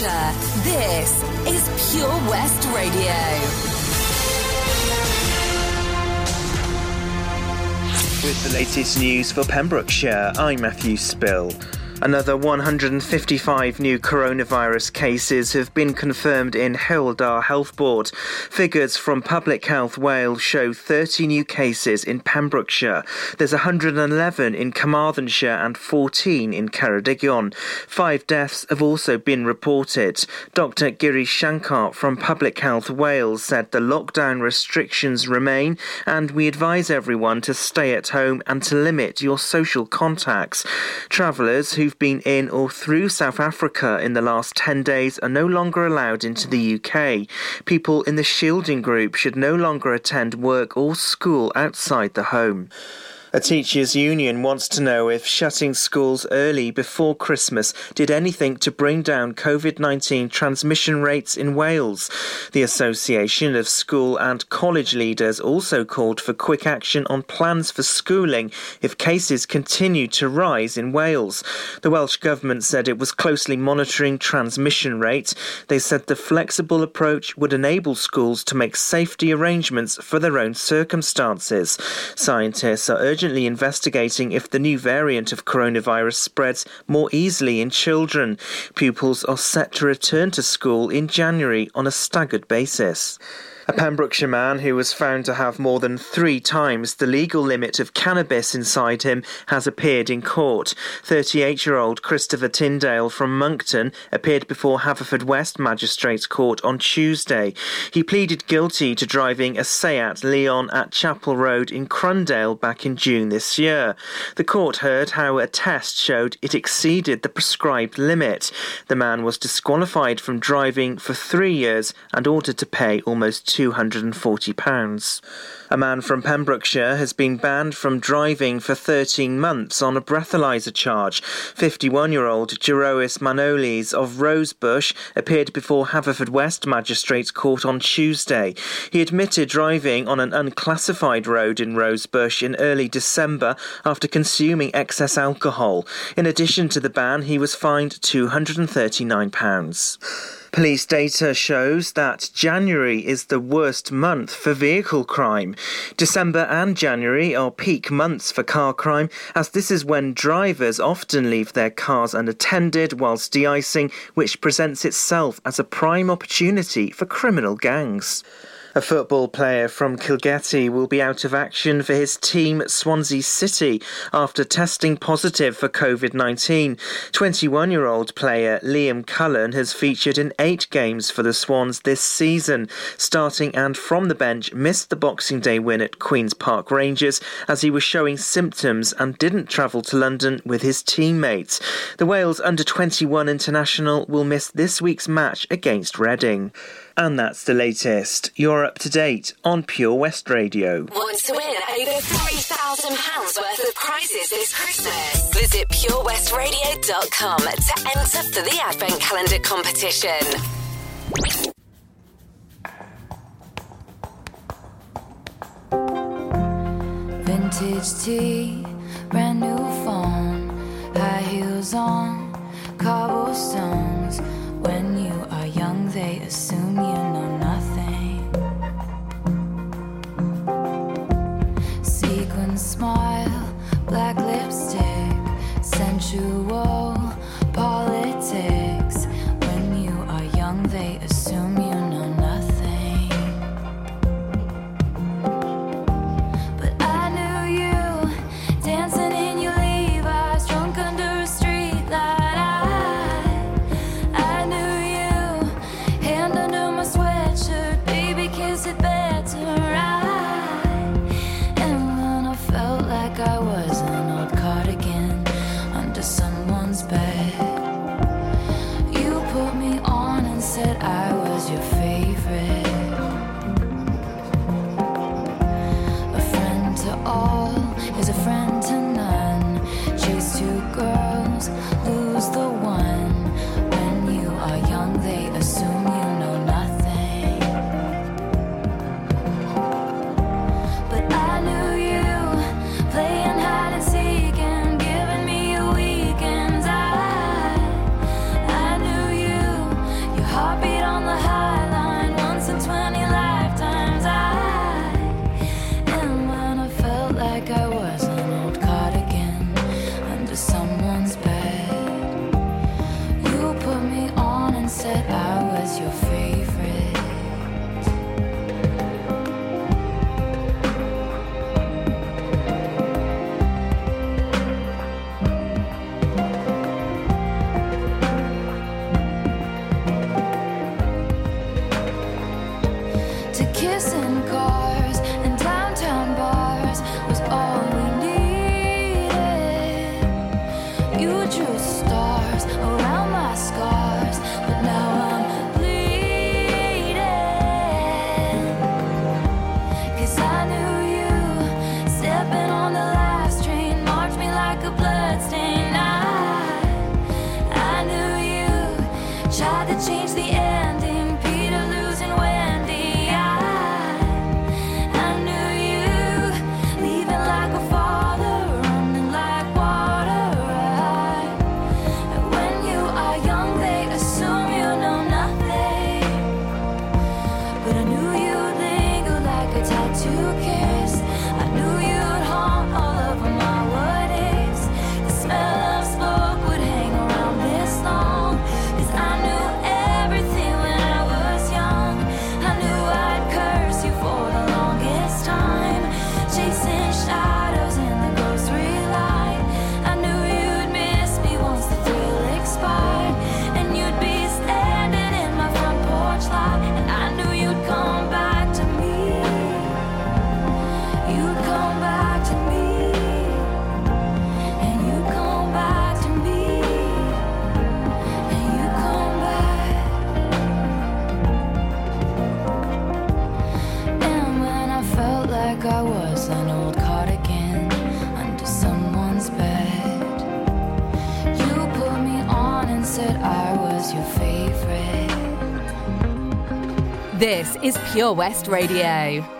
This is Pure West Radio. With the latest news for Pembrokeshire, I'm Matthew Spill. Another 155 new coronavirus cases have been confirmed in Hywel Health Board. Figures from Public Health Wales show 30 new cases in Pembrokeshire. There's 111 in Carmarthenshire and 14 in Ceredigion. Five deaths have also been reported. Dr Giri Shankar from Public Health Wales said the lockdown restrictions remain and we advise everyone to stay at home and to limit your social contacts. Travellers who who've been in or through South Africa in the last 10 days are no longer allowed into the UK. People in the shielding group should no longer attend work or school outside the home. A teachers' union wants to know if shutting schools early before Christmas did anything to bring down COVID 19 transmission rates in Wales. The Association of School and College Leaders also called for quick action on plans for schooling if cases continue to rise in Wales. The Welsh Government said it was closely monitoring transmission rates. They said the flexible approach would enable schools to make safety arrangements for their own circumstances. Scientists are urging urgently investigating if the new variant of coronavirus spreads more easily in children. Pupils are set to return to school in January on a staggered basis. A Pembrokeshire man who was found to have more than three times the legal limit of cannabis inside him has appeared in court. 38 year old Christopher Tyndale from Monkton appeared before Haverfordwest Magistrates Court on Tuesday. He pleaded guilty to driving a Seat Leon at Chapel Road in Crundale back in June this year. The court heard how a test showed it exceeded the prescribed limit. The man was disqualified from driving for three years and ordered to pay almost £240. A man from Pembrokeshire has been banned from driving for 13 months on a breathalyser charge. 51 year old Jerois Manolis of Rosebush appeared before Haverfordwest Magistrates Court on Tuesday. He admitted driving on an unclassified road in Rosebush in early December after consuming excess alcohol. In addition to the ban, he was fined £239. Police data shows that January is the worst month for vehicle crime. December and January are peak months for car crime, as this is when drivers often leave their cars unattended whilst de-icing, which presents itself as a prime opportunity for criminal gangs. A football player from Kilgetty will be out of action for his team Swansea City after testing positive for COVID 19. 21 year old player Liam Cullen has featured in eight games for the Swans this season. Starting and from the bench, missed the Boxing Day win at Queen's Park Rangers as he was showing symptoms and didn't travel to London with his teammates. The Wales under 21 international will miss this week's match against Reading. And that's the latest. You're up to date on Pure West Radio. Want to win over £3,000 worth of prizes this Christmas? Visit purewestradio.com to enter for the Advent Calendar competition. Vintage tea, brand new phone, high heels on, cobblestones. Is Pure West Radio.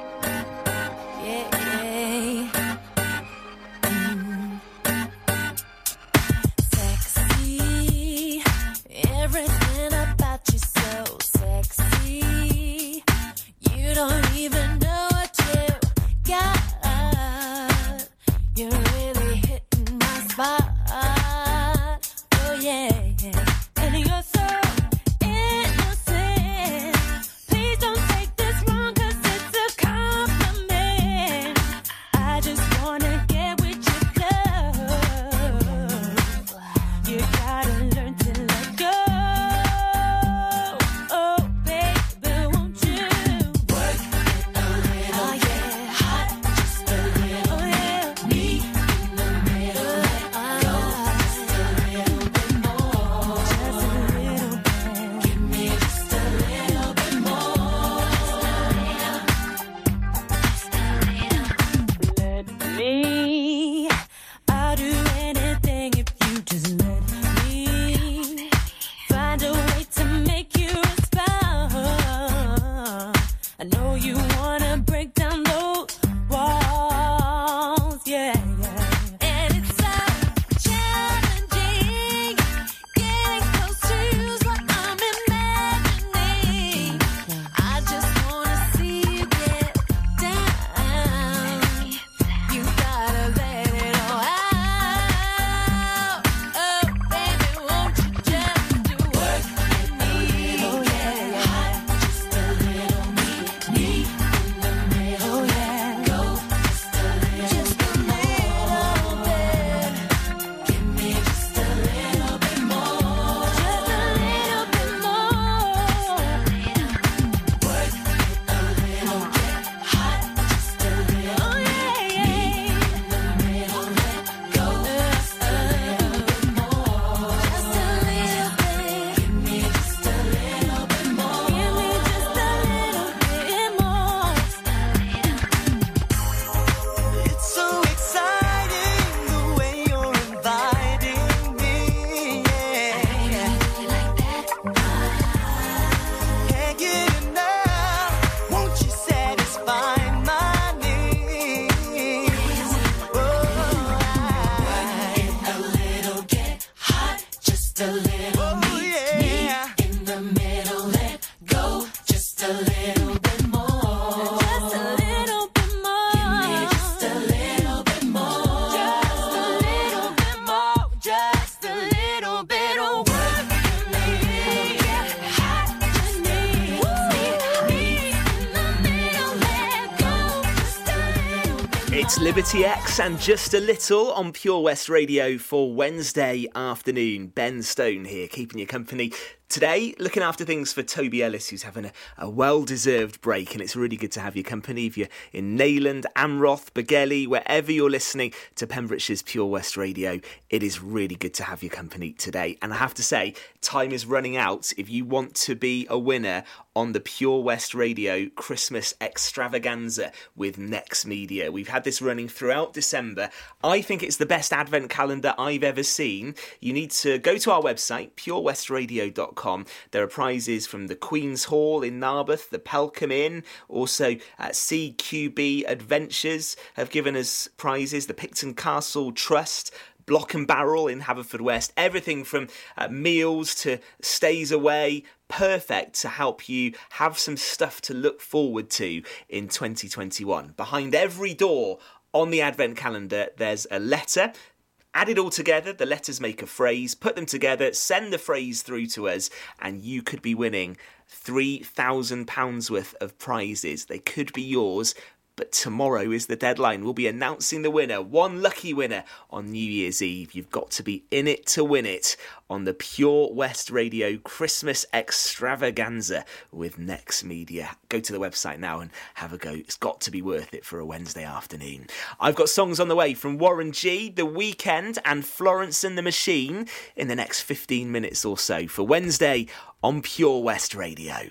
And just a little on Pure West Radio for Wednesday afternoon. Ben Stone here, keeping you company Today, looking after things for Toby Ellis, who's having a, a well deserved break, and it's really good to have your company. If you're in Neyland, Amroth, Begelly, wherever you're listening to Pembrokeshire's Pure West Radio, it is really good to have your company today. And I have to say, time is running out. If you want to be a winner on the Pure West Radio Christmas extravaganza with Next Media, we've had this running throughout December. I think it's the best advent calendar I've ever seen. You need to go to our website, purewestradio.com there are prizes from the Queen's Hall in Narberth, the Pelcomb Inn, also uh, at CQB Adventures have given us prizes, the Picton Castle Trust, Block and Barrel in Haverfordwest, everything from uh, meals to stays away, perfect to help you have some stuff to look forward to in 2021. Behind every door on the Advent calendar, there's a letter Add it all together, the letters make a phrase, put them together, send the phrase through to us, and you could be winning £3,000 worth of prizes. They could be yours but tomorrow is the deadline. We'll be announcing the winner, one lucky winner on New Year's Eve. You've got to be in it to win it on the Pure West Radio Christmas Extravaganza with Next Media. Go to the website now and have a go. It's got to be worth it for a Wednesday afternoon. I've got songs on the way from Warren G, The Weeknd, and Florence and the Machine in the next 15 minutes or so for Wednesday on Pure West Radio.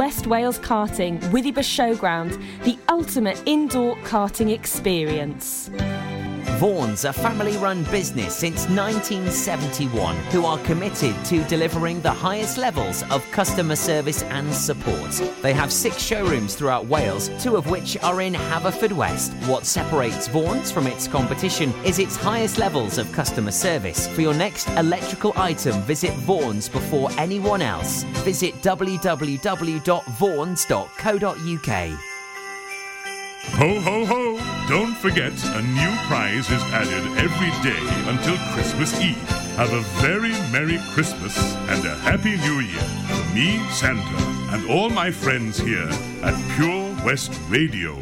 West Wales Karting, Withybush Showground, the ultimate indoor karting experience. Vaughan's, a family run business since 1971, who are committed to delivering the highest levels of customer service and support. They have six showrooms throughout Wales, two of which are in Haverfordwest. What separates Vaughan's from its competition is its highest levels of customer service. For your next electrical item, visit Vaughan's before anyone else. Visit www.vaughans.co.uk. Ho, ho, ho! Don't forget, a new prize is added every day until Christmas Eve. Have a very Merry Christmas and a Happy New Year from me, Santa, and all my friends here at Pure West Radio.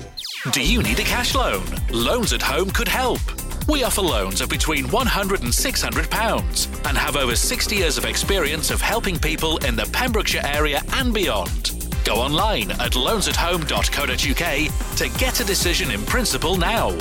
Do you need a cash loan? Loans at Home could help. We offer loans of between £100 and £600 and have over 60 years of experience of helping people in the Pembrokeshire area and beyond. Go online at loansathome.co.uk to get a decision in principle now.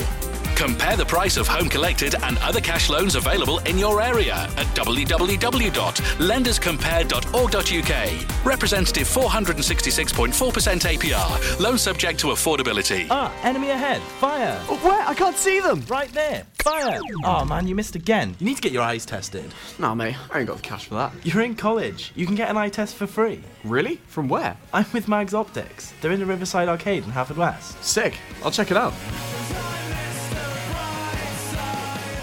Compare the price of home collected and other cash loans available in your area at www.lenderscompare.org.uk. Representative 466.4% APR. Loan subject to affordability. Ah, enemy ahead. Fire. Where? I can't see them. Right there. Fire. Oh man, you missed again. You need to get your eyes tested. Nah, mate, I ain't got the cash for that. You're in college. You can get an eye test for free. Really? From where? I'm with Mags Optics. They're in the Riverside Arcade in Haverfordwest. Sick. I'll check it out.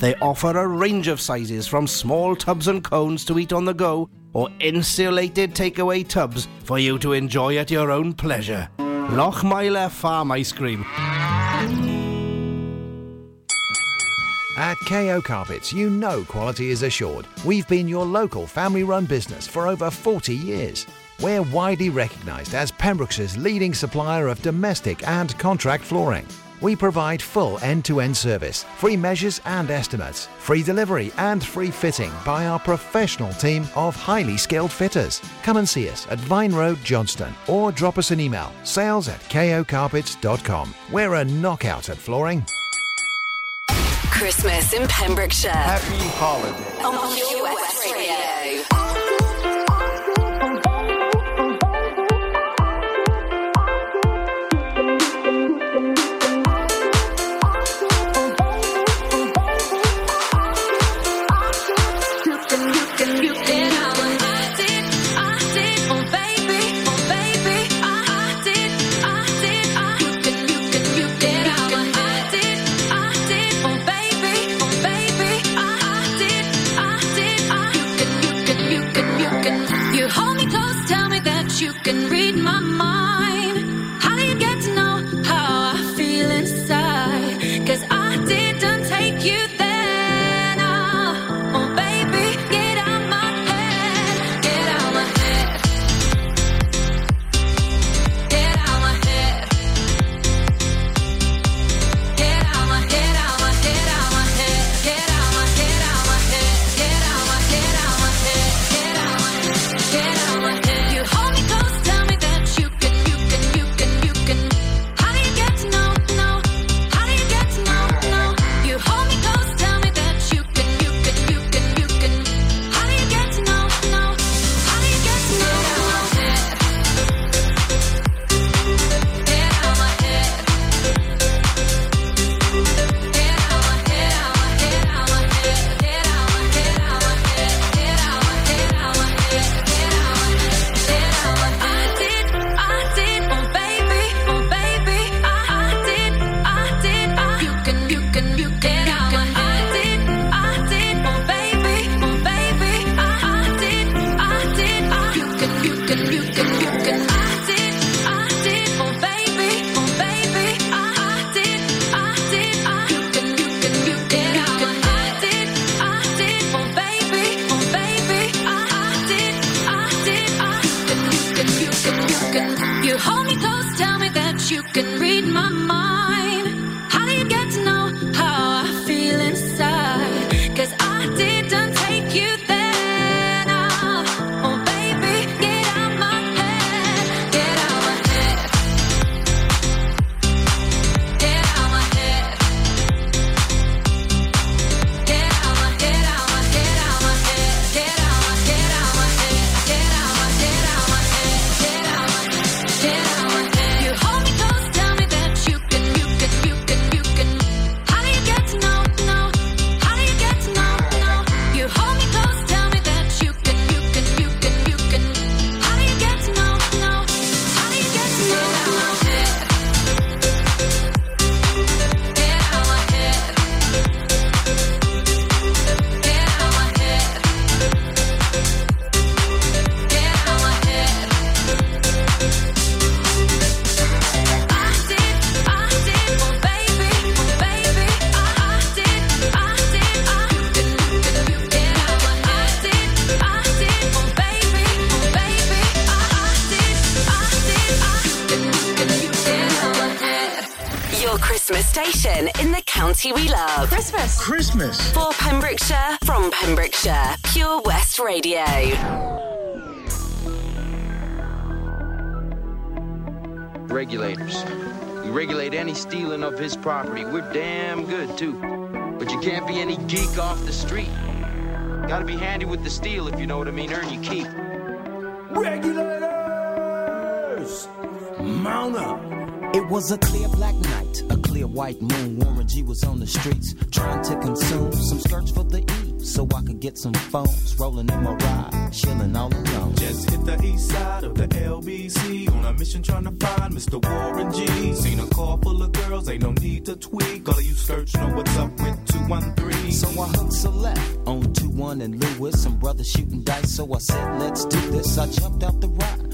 They offer a range of sizes from small tubs and cones to eat on the go or insulated takeaway tubs for you to enjoy at your own pleasure. Lochmeyler Farm Ice Cream. At KO Carpets, you know quality is assured. We've been your local family run business for over 40 years. We're widely recognised as Pembrokeshire's leading supplier of domestic and contract flooring. We provide full end-to-end service, free measures and estimates, free delivery and free fitting by our professional team of highly skilled fitters. Come and see us at Vine Road, Johnston, or drop us an email, sales at kocarpets.com. We're a knockout at flooring. Christmas in Pembrokeshire. Happy holiday. On Pure can read my in we love. Christmas. Christmas. For Pembrokeshire, from Pembrokeshire, Pure West Radio. Regulators. We regulate any stealing of his property. We're damn good, too. But you can't be any geek off the street. Gotta be handy with the steel, if you know what I mean. Earn your keep. Regulators! Mount up! It was a clear black night, a clear white moon. Warren G was on the streets trying to consume some skirts for the E so I could get some phones. Rolling in my ride, chilling all alone. Just hit the east side of the LBC on a mission trying to find Mr. Warren G. Seen a car full of girls, ain't no need to tweak. All of you skirts know what's up with 213. So I hooked select on 2 1 and Lewis. Some brothers shooting dice, so I said, let's do this. I jumped out the ride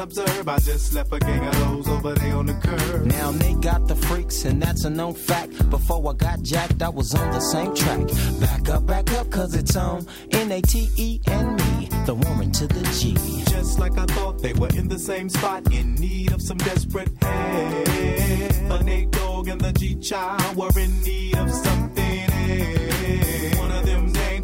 Observe. I just left a gang of those over there on the curb. Now they got the freaks, and that's a known fact. Before I got jacked, I was on the same track. Back up, back up, cause it's on N A T E and me, the woman to the G. Just like I thought, they were in the same spot, in need of some desperate help. A Nate Dogg and the G Child were in need of something else.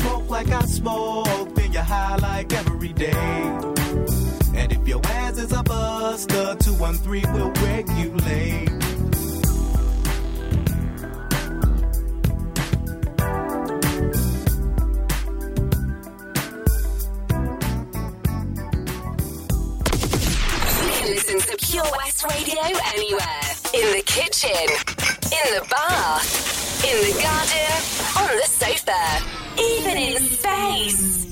Smoke like I smoke, then you're high like every day. And if your ass is a buster, 213 will regulate. You anywhere. In the kitchen, in the bath, in the garden, on the sofa, even in space.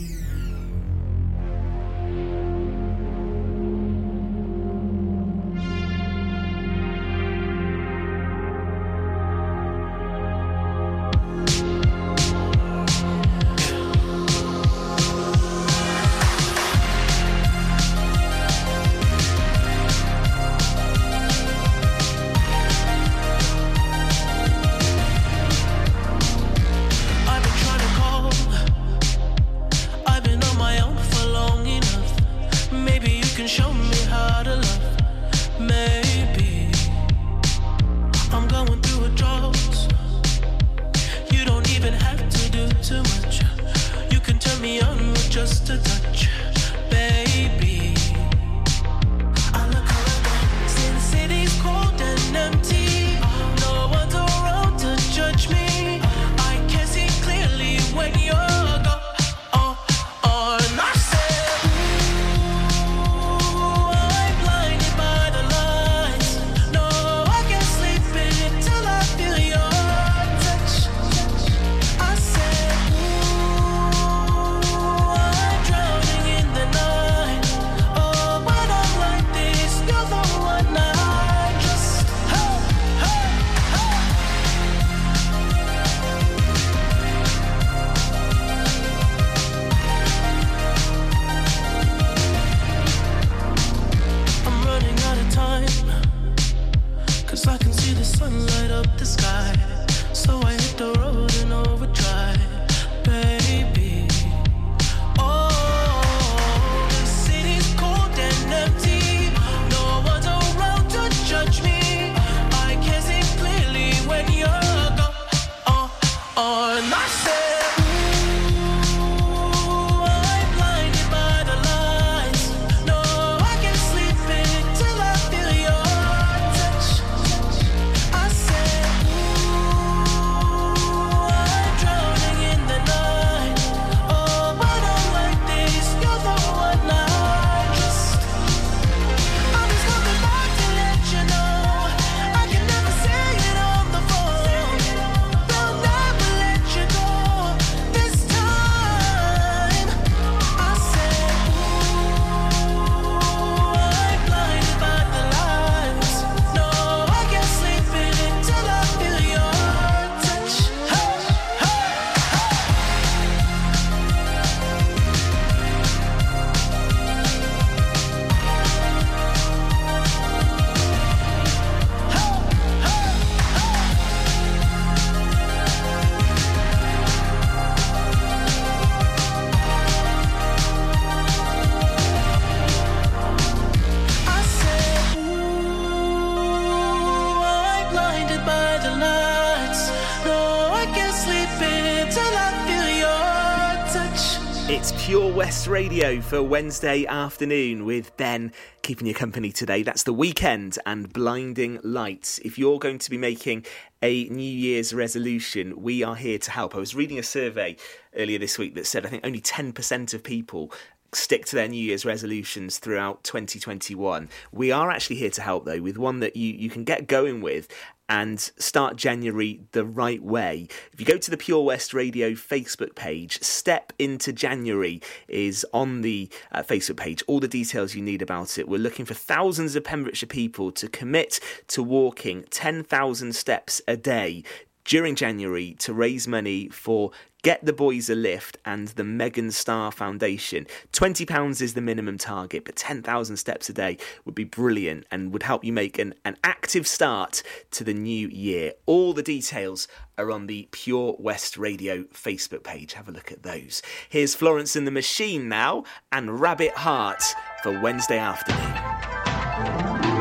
Radio for Wednesday afternoon with Ben keeping you company today. That's the Weeknd and blinding lights. If you're going to be making a New Year's resolution, we are here to help. I was reading a survey earlier this week that said I think only 10% of people stick to their New Year's resolutions throughout 2021. We are actually here to help though with one that you, you can get going with and start January the right way. If you go to the Pure West Radio Facebook page, Step into January is on the uh, Facebook page. All the details you need about it. We're looking for thousands of Pembrokeshire people to commit to walking 10,000 steps a day during January to raise money for Get the Boys a Lift and the Megan Star Foundation. £20 is the minimum target, but 10,000 steps a day would be brilliant and would help you make an, an active start to the new year. All the details are on the Pure West Radio Facebook page. Have a look at those. Here's Florence and the Machine now and Rabbit Heart for Wednesday afternoon.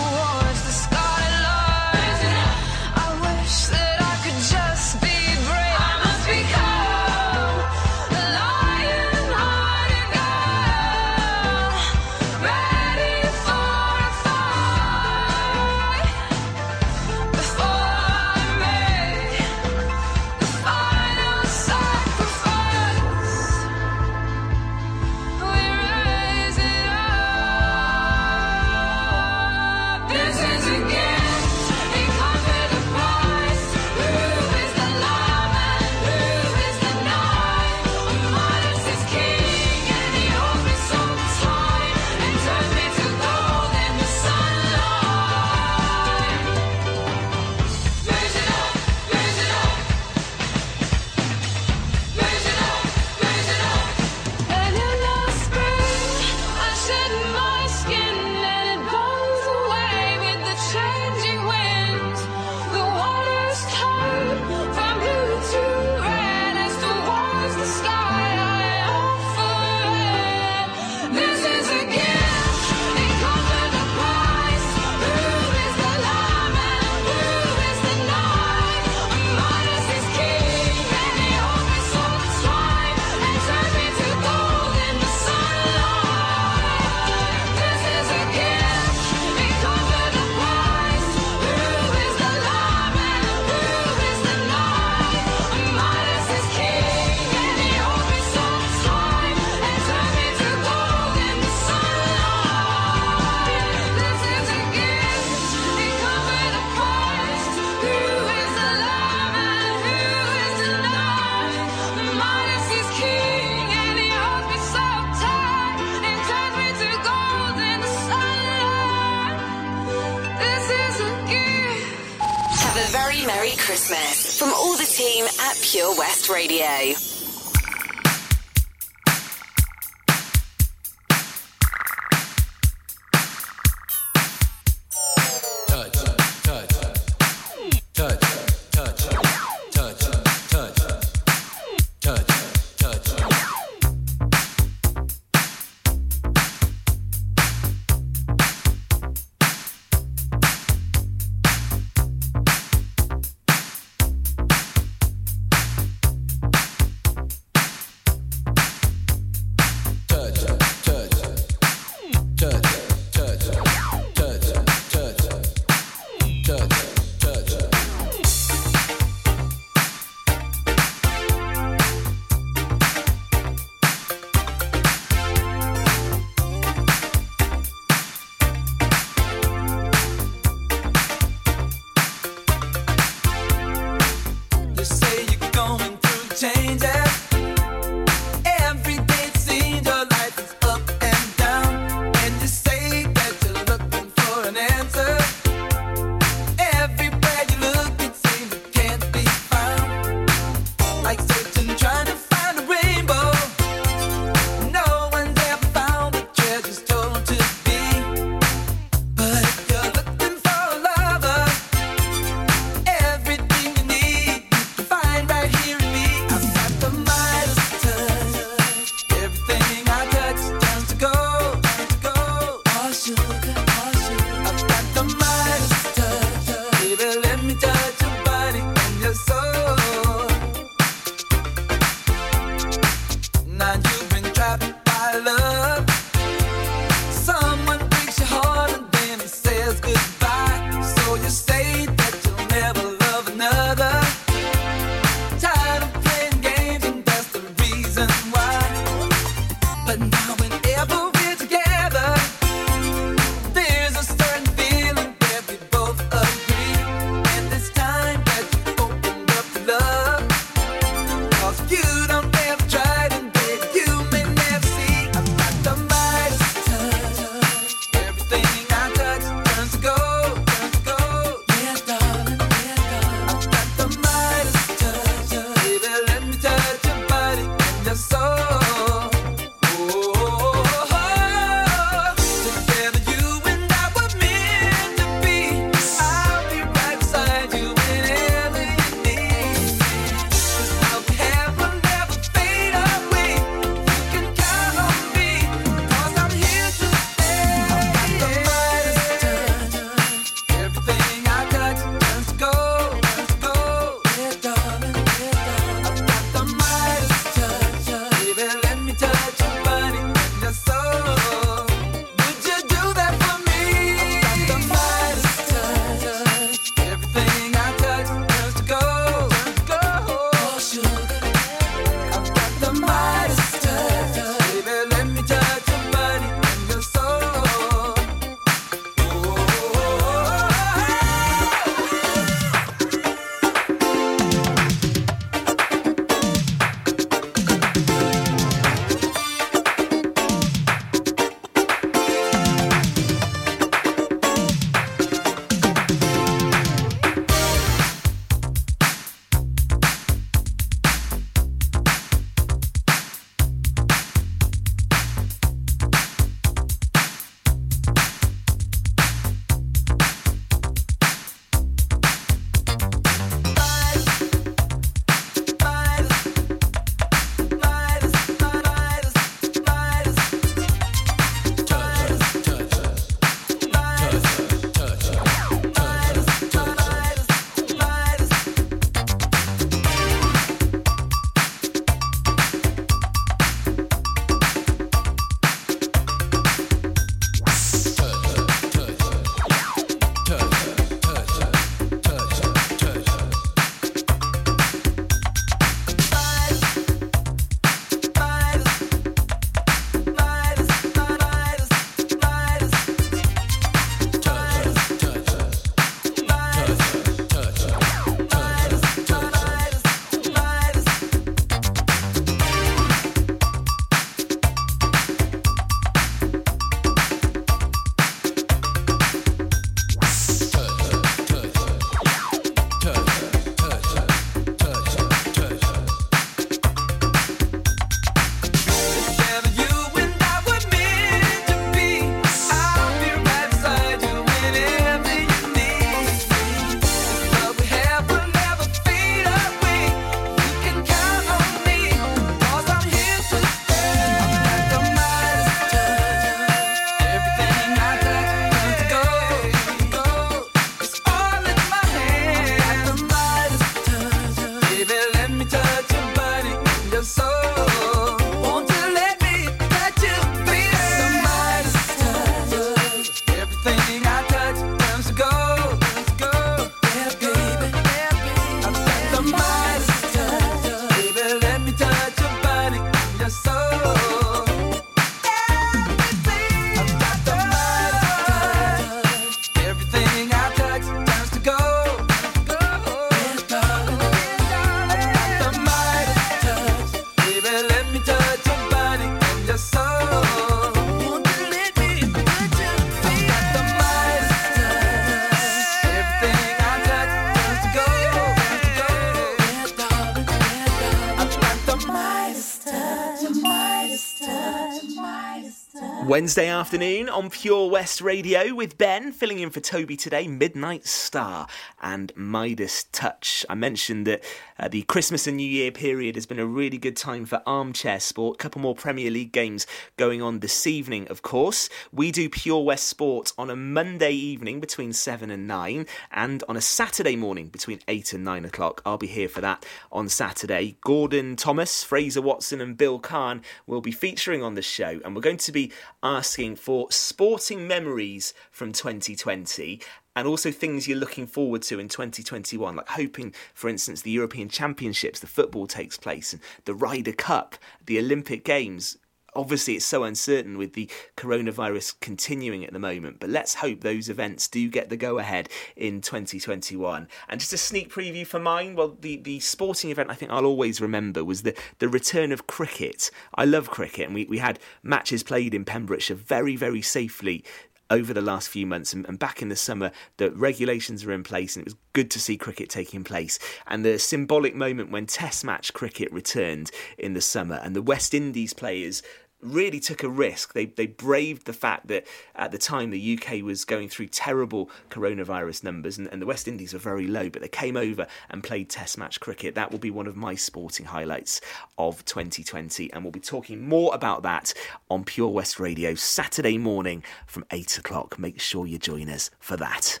Wednesday afternoon on Pure West Radio with Ben, filling in for Toby today, Midnight Star and Midas Touch. I mentioned that uh, the Christmas and New Year period has been a really good time for armchair sport. A couple more Premier League games going on this evening, of course. We do Pure West Sport on a Monday evening between 7 and 9, and on a Saturday morning between 8 and 9 o'clock. I'll be here for that on Saturday. Gordon Thomas, Fraser Watson, and Bill Kahn will be featuring on the show, and we're going to be asking for sporting memories from 2020 and also things you're looking forward to in 2021, like hoping, for instance, the European Championships, the football takes place, and the Ryder Cup, the Olympic Games. Obviously, it's so uncertain with the coronavirus continuing at the moment, but let's hope those events do get the go ahead in 2021. And just a sneak preview for mine, well, the, the sporting event I think I'll always remember was the, the return of cricket. I love cricket, and we, we had matches played in Pembrokeshire very, very safely over the last few months and, and, back in the summer the regulations were in place and it was good to see cricket taking place and the symbolic moment when test match cricket returned in the summer and the west indies players really took a risk. They they braved the fact that at the time the UK was going through terrible coronavirus numbers and, and the West Indies were very low, but they came over and played Test match cricket. That will be one of my sporting highlights of 2020, and we'll be talking more about that on Pure West Radio Saturday morning from eight o'clock. Make sure you join us for that.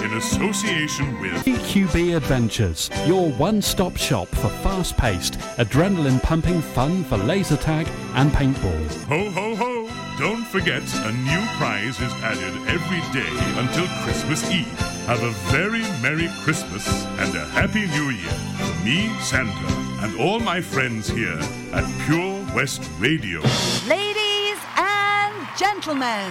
in association with EQB Adventures, your one stop shop for fast paced, adrenaline pumping fun for laser tag and paintball. Ho ho ho! Don't forget, a new prize is added every day until Christmas Eve. Have a very Merry Christmas and a Happy New Year from me, Santa, and all my friends here at Pure West Radio. Ladies and gentlemen,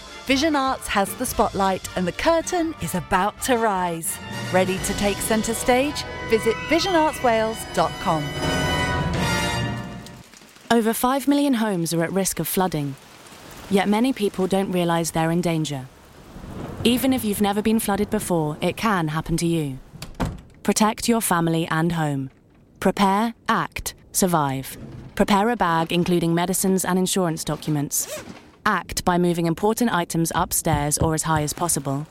Vision Arts has the spotlight and the curtain is about to rise. Ready to take centre stage? Visit visionartswales.com. Over 5 million homes are at risk of flooding, yet many people don't realise they're in danger. Even if you've never been flooded before, it can happen to you. Protect your family and home. Prepare, act, survive. Prepare a bag including medicines and insurance documents. Act by moving important items upstairs or as high as possible.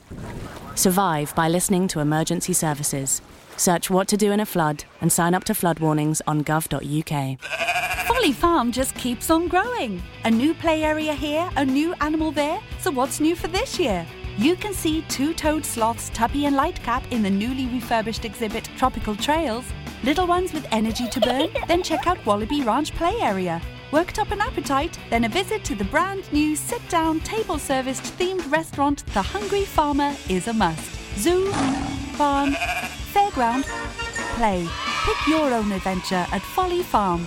Survive by listening to emergency services. Search what to do in a flood and sign up to flood warnings on gov.uk. Folly Farm just keeps on growing. A new play area here, a new animal there. So what's new for this year? You can see two-toed sloths Tuppy and Lightcap in the newly refurbished exhibit Tropical Trails. Little ones with energy to burn? then check out Wallaby Ranch play area. Worked up an appetite? Then a visit to the brand new sit-down table-serviced themed restaurant The Hungry Farmer is a must. Zoo, farm, fairground, play. Pick your own adventure at Folly Farm.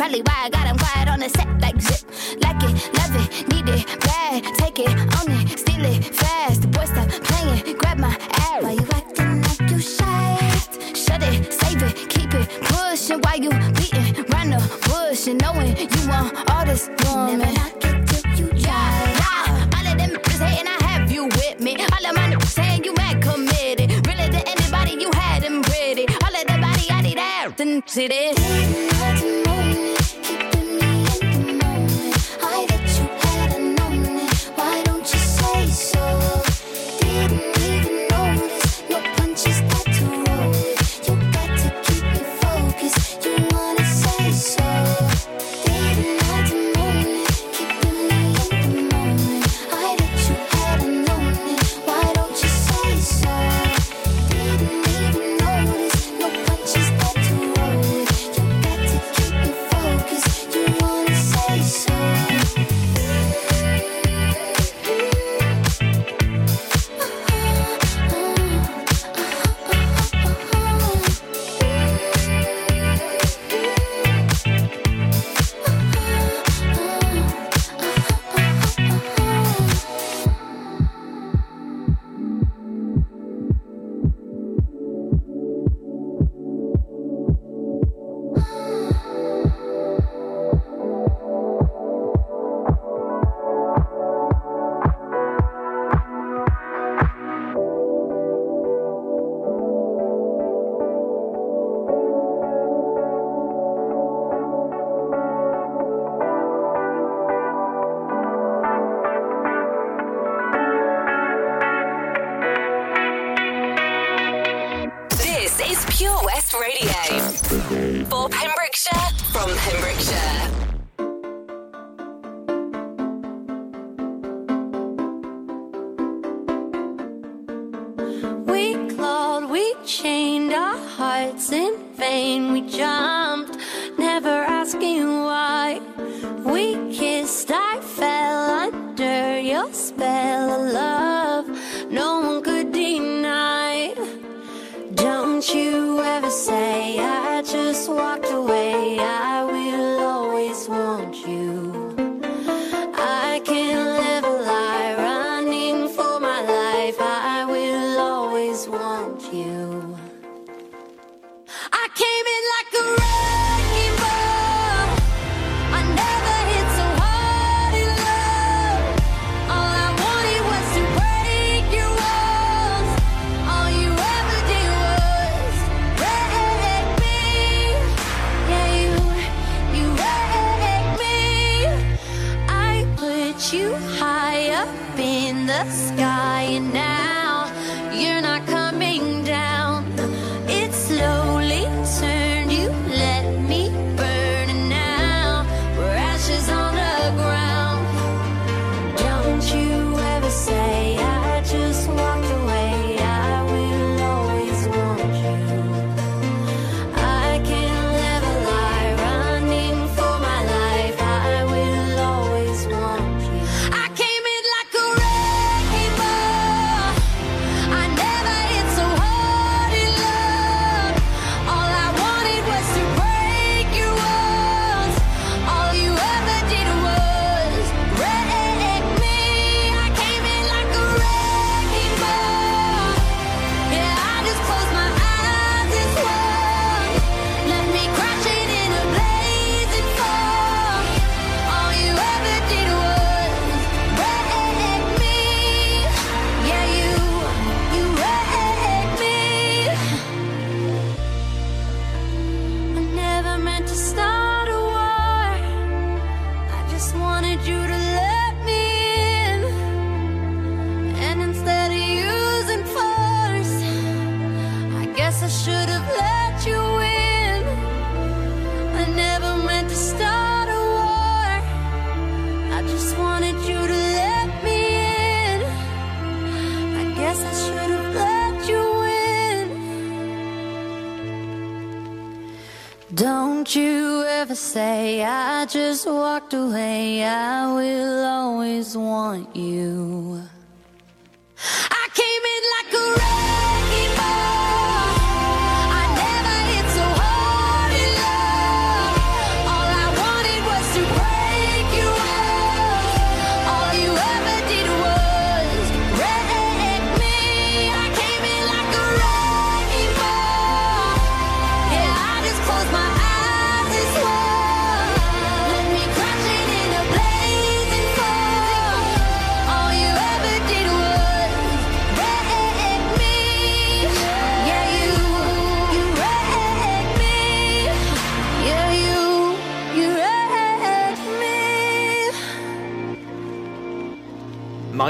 Probably why I got him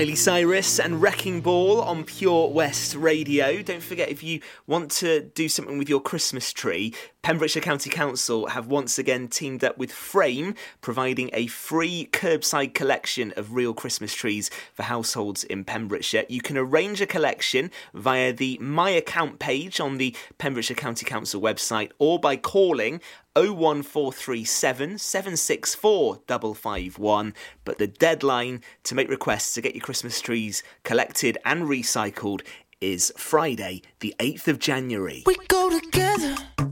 Miley Cyrus and Wrecking Ball on Pure West Radio. Don't forget, if you want to do something with your Christmas tree, Pembrokeshire County Council have once again teamed up with Frame, providing a free curbside collection of real Christmas trees for households in Pembrokeshire. You can arrange a collection via the My Account page on the Pembrokeshire County Council website or by calling 01437 764 551. But the deadline to make requests to get your Christmas trees collected and recycled is Friday, the 8th of January. We go together.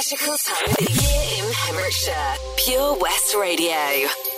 magical time here the year in Pembrokeshire. Pure West Radio.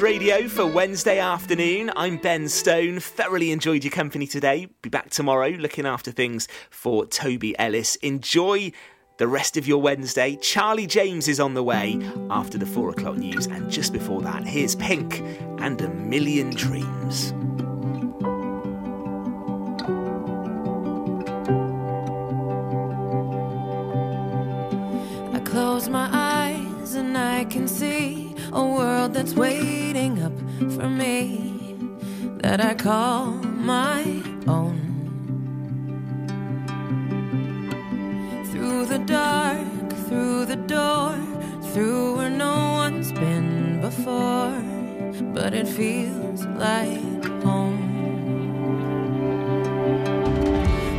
Radio for Wednesday afternoon. I'm Ben Stone. Thoroughly enjoyed your company today. Be back tomorrow looking after things for Toby Ellis. Enjoy the rest of your Wednesday. Charlie James is on the way after the four o'clock news. And just before that, here's Pink and a Million Dreams. I close my eyes and I can see a world that's waiting up for me that I call my own. Through the dark, through the door, through where no one's been before, but it feels like home.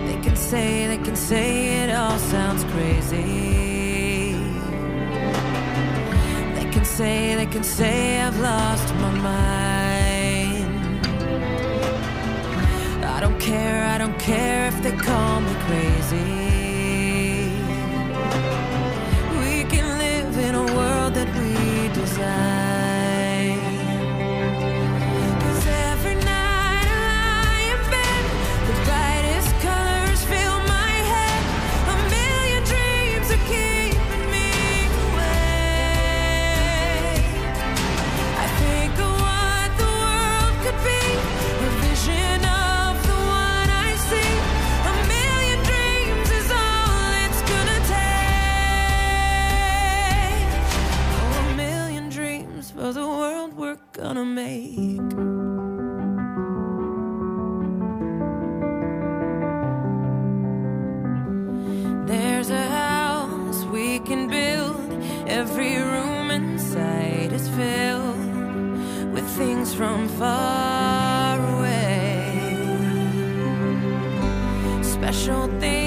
They can say, they can say it all sounds crazy. say they can say I've lost my mind. I don't care, I don't care if they call me crazy. gonna make. Every room inside is filled with things from far away. Special things.